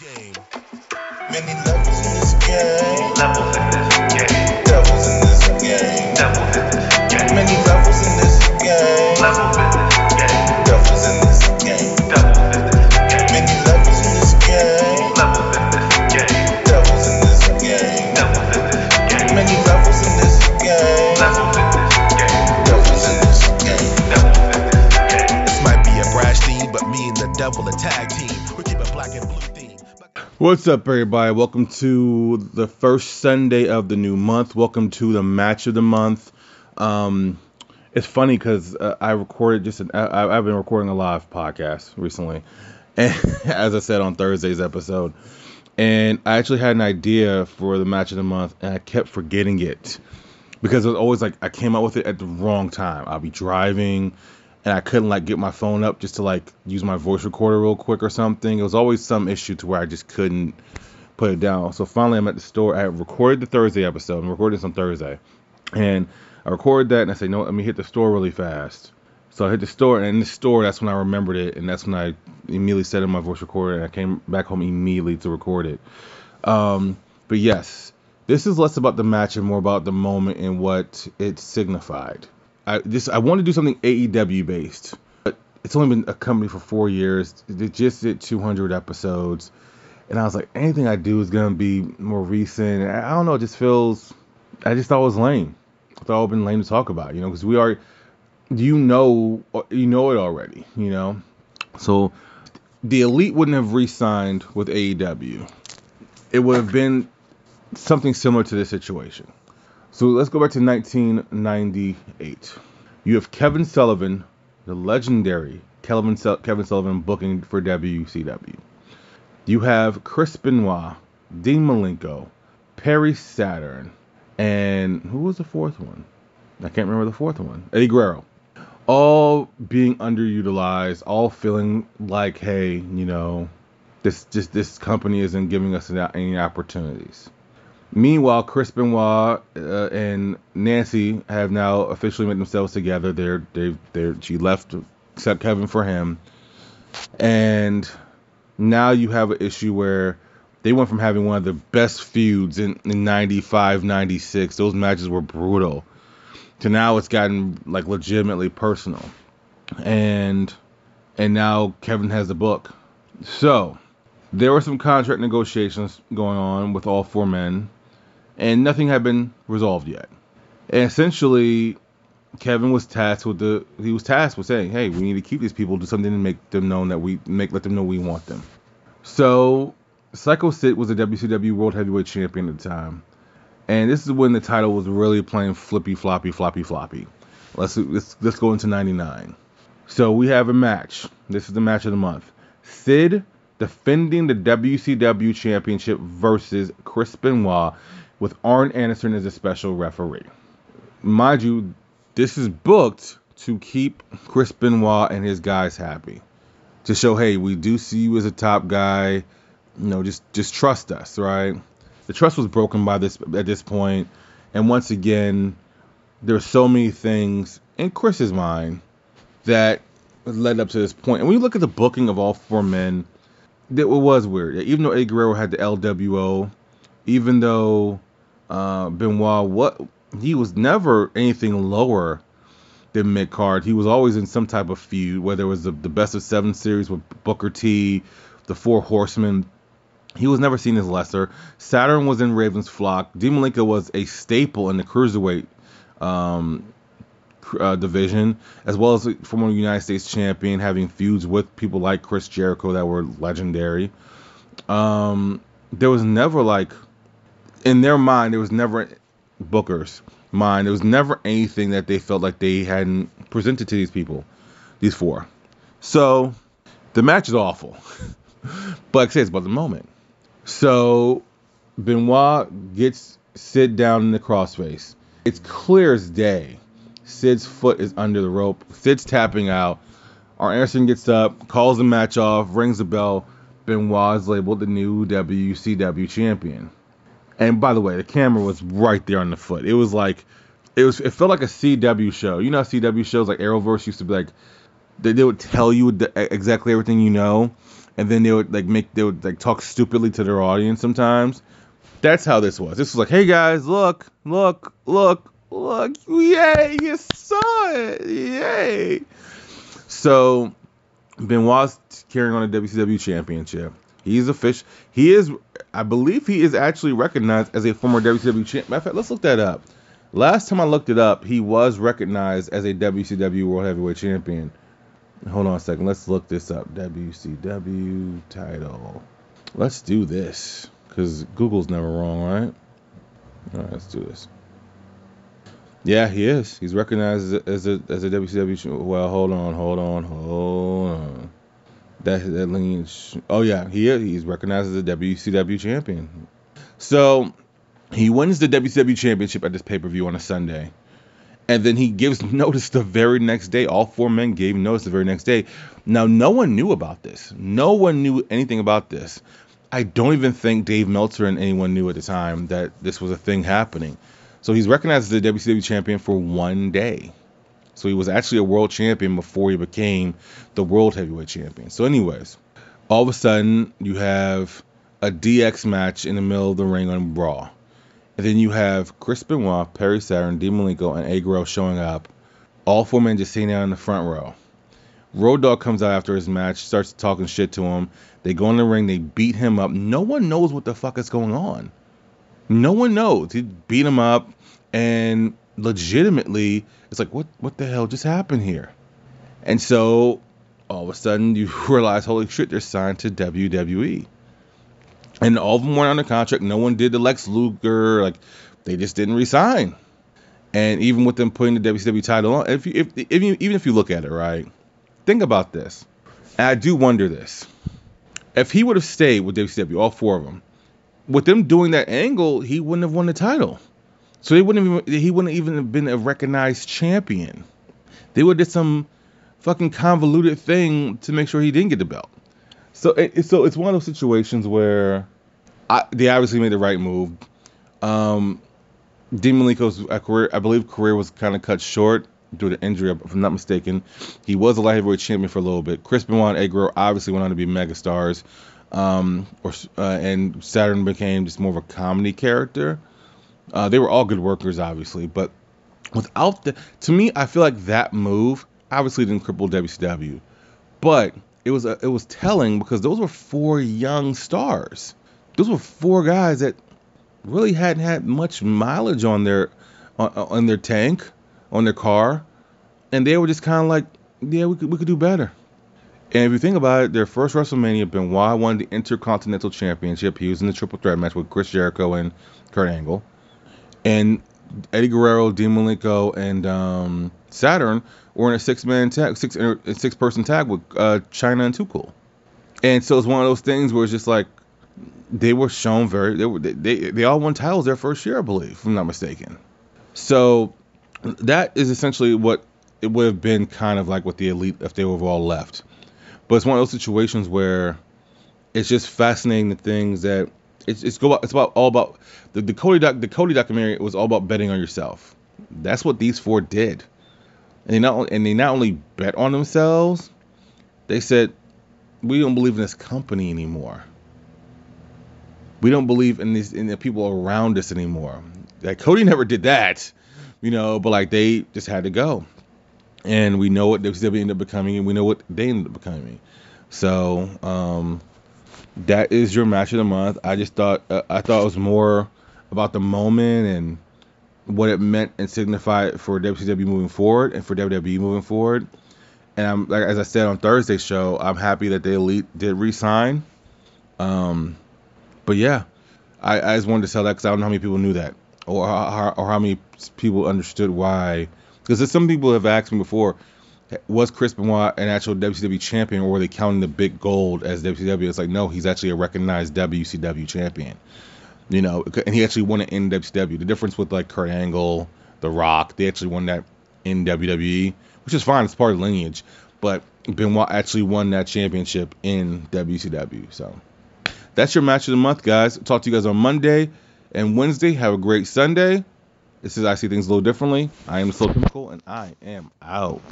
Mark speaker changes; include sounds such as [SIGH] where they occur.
Speaker 1: this game. Many levels in this game.
Speaker 2: Levels in this game.
Speaker 1: Devils in this game.
Speaker 2: Devils in this game.
Speaker 1: Many levels in this game.
Speaker 2: Levels in this game.
Speaker 1: Devils in this game.
Speaker 2: Devils in this game.
Speaker 1: Many levels in this game.
Speaker 2: Levels in this game.
Speaker 1: Devils in this game.
Speaker 2: Devils in this game.
Speaker 1: Many levels in this game.
Speaker 2: Levels in this game.
Speaker 1: Devils in this game.
Speaker 2: Devils in this game.
Speaker 1: This might be a brash theme, but me and the devil a tag team.
Speaker 3: What's up, everybody? Welcome to the first Sunday of the new month. Welcome to the match of the month. Um, it's funny because uh, I recorded just an, I, I've been recording a live podcast recently, [LAUGHS] and as I said on Thursday's episode, and I actually had an idea for the match of the month, and I kept forgetting it because it was always like I came out with it at the wrong time. I'll be driving and I couldn't like get my phone up just to like use my voice recorder real quick or something. It was always some issue to where I just couldn't put it down. So finally, I'm at the store. I recorded the Thursday episode. I'm recording this on Thursday, and I recorded that and I said, no, let me hit the store really fast. So I hit the store, and in the store, that's when I remembered it, and that's when I immediately set in my voice recorder, and I came back home immediately to record it. Um, but yes, this is less about the match and more about the moment and what it signified. I this I want to do something AEW based, but it's only been a company for four years. They just did 200 episodes, and I was like, anything I do is gonna be more recent. I don't know. It just feels. I just thought it was lame. I thought it would been lame to talk about, you know, because we are. You know, uh, you know it already, you know. So, the elite wouldn't have re-signed with AEW. It would have been something similar to this situation. So let's go back to 1998. You have Kevin Sullivan, the legendary Kevin, Su- Kevin Sullivan booking for WCW. You have Chris Benoit, Dean Malenko, Perry Saturn, and who was the fourth one? I can't remember the fourth one. Eddie Guerrero. All being underutilized, all feeling like, hey, you know, this just this company isn't giving us any opportunities. Meanwhile, Chris Benoit uh, and Nancy have now officially made themselves together. They're they they she left except Kevin for him, and now you have an issue where they went from having one of the best feuds in, in 95, 96. Those matches were brutal. To now it's gotten like legitimately personal, and and now Kevin has the book. So there were some contract negotiations going on with all four men and nothing had been resolved yet. And essentially, Kevin was tasked with the he was tasked with saying, "Hey, we need to keep these people, do something to make them known that we make let them know we want them." So, Psycho Sid was a WCW World Heavyweight Champion at the time, and this is when the title was really playing flippy floppy floppy floppy. Let's let's let's go into '99. So we have a match. This is the match of the month. Sid defending the WCW Championship versus Chris Benoit with Arn Anderson as a special referee. Mind you, this is booked to keep Chris Benoit and his guys happy. To show, hey, we do see you as a top guy. You know, just just trust us, right? The trust was broken by this at this point. and once again, there are so many things in Chris's mind that led up to this point. And when you look at the booking of all four men, it was weird. Even though Eddie Guerrero had the LWO, even though uh, Benoit, what he was never anything lower than mid card. He was always in some type of feud, whether it was the, the best of seven series with Booker T, the Four Horsemen. He was never seen as lesser. Saturn was in Raven's flock. Dean Malenko was a staple in the cruiserweight um, uh, division, as well as former United States champion, having feuds with people like Chris Jericho that were legendary. Um, there was never like in their mind, there was never Booker's mind. There was never anything that they felt like they hadn't presented to these people, these four. So the match is awful, [LAUGHS] but like I say, it's about the moment. So Benoit gets Sid down in the crossface. It's clear as day. Sid's foot is under the rope. Sid's tapping out. Arn Anderson gets up, calls the match off, rings the bell. Benoit is labeled the new WCW champion. And by the way, the camera was right there on the foot. It was like it was it felt like a CW show. You know, CW shows like Arrowverse used to be like they, they would tell you the, exactly everything you know. and then they would like make they would like talk stupidly to their audience sometimes. That's how this was. This was like, hey guys, look, look, look, look, yay, you saw it, yay. So Benoit's carrying on a WCW championship. He's a fish. He is, I believe, he is actually recognized as a former WCW champ. Matter of fact, let's look that up. Last time I looked it up, he was recognized as a WCW World Heavyweight Champion. Hold on a second. Let's look this up. WCW title. Let's do this because Google's never wrong, right? All right, let's do this. Yeah, he is. He's recognized as a as a, WCW. Well, hold on, hold on, hold on. That that lineage. Oh yeah, he is. He's recognized as a WCW champion. So he wins the WCW championship at this pay per view on a Sunday, and then he gives [LAUGHS] notice the very next day. All four men gave notice the very next day. Now, no one knew about this. No one knew anything about this. I don't even think Dave Meltzer and anyone knew at the time that this was a thing happening. So he's recognized as the WCW champion for one day. So he was actually a world champion before he became the world heavyweight champion. So, anyways, all of a sudden you have a DX match in the middle of the ring on Raw. And then you have Chris Benoit, Perry Saturn, Dean Malenko, and Agro showing up. All four men just sitting down in the front row. Road Dogg comes out after his match, starts talking shit to him. They go in the ring, they beat him up. No one knows what the fuck is going on. No one knows. He beat him up, and legitimately, it's like, what what the hell just happened here? And so all of a sudden, you [LAUGHS] realize, holy shit, they're signed to WWE. And all of them went under contract. No one did the Lex Luger. Like they just didn't resign. And even with them putting the WCW title on, if you, if, if you, even if you look at it, right, think about this. And I do wonder this. If he would have stayed with WCW, all four of them, with them doing that angle, he wouldn't have won the title. So he wouldn't even, he wouldn't even have been a recognized champion. They would have did some fucking convoluted thing to make sure he didn't get the belt. So it, so it's one of those situations where I, they obviously made the right move. Um, Dean Malenko's uh, career, I believe, career was kind of cut short due to injury, if I'm not mistaken. He was a light heavyweight champion for a little bit. Chris Benoit and Agro obviously went on to be megastars, um, or uh, and Saturn became just more of a comedy character. Uh, they were all good workers, obviously, but without the, to me, I feel like that move obviously didn't cripple WCW, but it was a, it was telling because those were four young stars. Those were four guys that really hadn't had much mileage on their on, on their tank, on their car, and they were just kind of like, yeah, we could we could do better. And if you think about it, their first WrestleMania, Benoit won the Intercontinental Championship. He was in the triple threat match with Chris Jericho and Kurt Angle, and Eddie Guerrero, Dean Malenko, and um, Saturn were in a six man tag, six six person tag with uh, Chyna and Too Cool. And so it's one of those things where it's just like they were shown very they were they they, they all won titles their first year, I believe, if I'm not mistaken. So that is essentially what it would have been kind of like with the elite if they were all left. But it's one of those situations where it's just fascinating the things that it's it's go it's about all about the, the Cody doc, the Cody documentary was all about betting on yourself. That's what these four did. And they not and they not only bet on themselves, they said, We don't believe in this company anymore. We don't believe in these in the people around us anymore. Like Cody [LAUGHS] never did that, you know, but like they just had to go. And we know what WCW ended up becoming, and we know what they ended up becoming. So, um, that is your match of the month. I just thought uh, I thought it was more about the moment and what it meant and signified for WCW moving forward and for WWE moving forward. And I'm like as I said on Thursday's show, I'm happy that the Elite did re-sign. Um, but yeah, I, I just wanted to tell that because I don't know how many people knew that or or how many people understood why. Because some people have asked me before, was Chris Benoit an actual WCW champion, or were they counting the big gold as WCW? It's like no, he's actually a recognized WCW champion. You know, and he actually won it in WCW. The difference with like Kurt Angle, The Rock, they actually won that in WWE, which is fine. It's part of lineage. But Benoit actually won that championship in WCW. So that's your match of the month, guys. Talk to you guys on Monday and Wednesday. Have a great Sunday. This is I See Things a Little Differently. I am Slow Chemical, and I am out.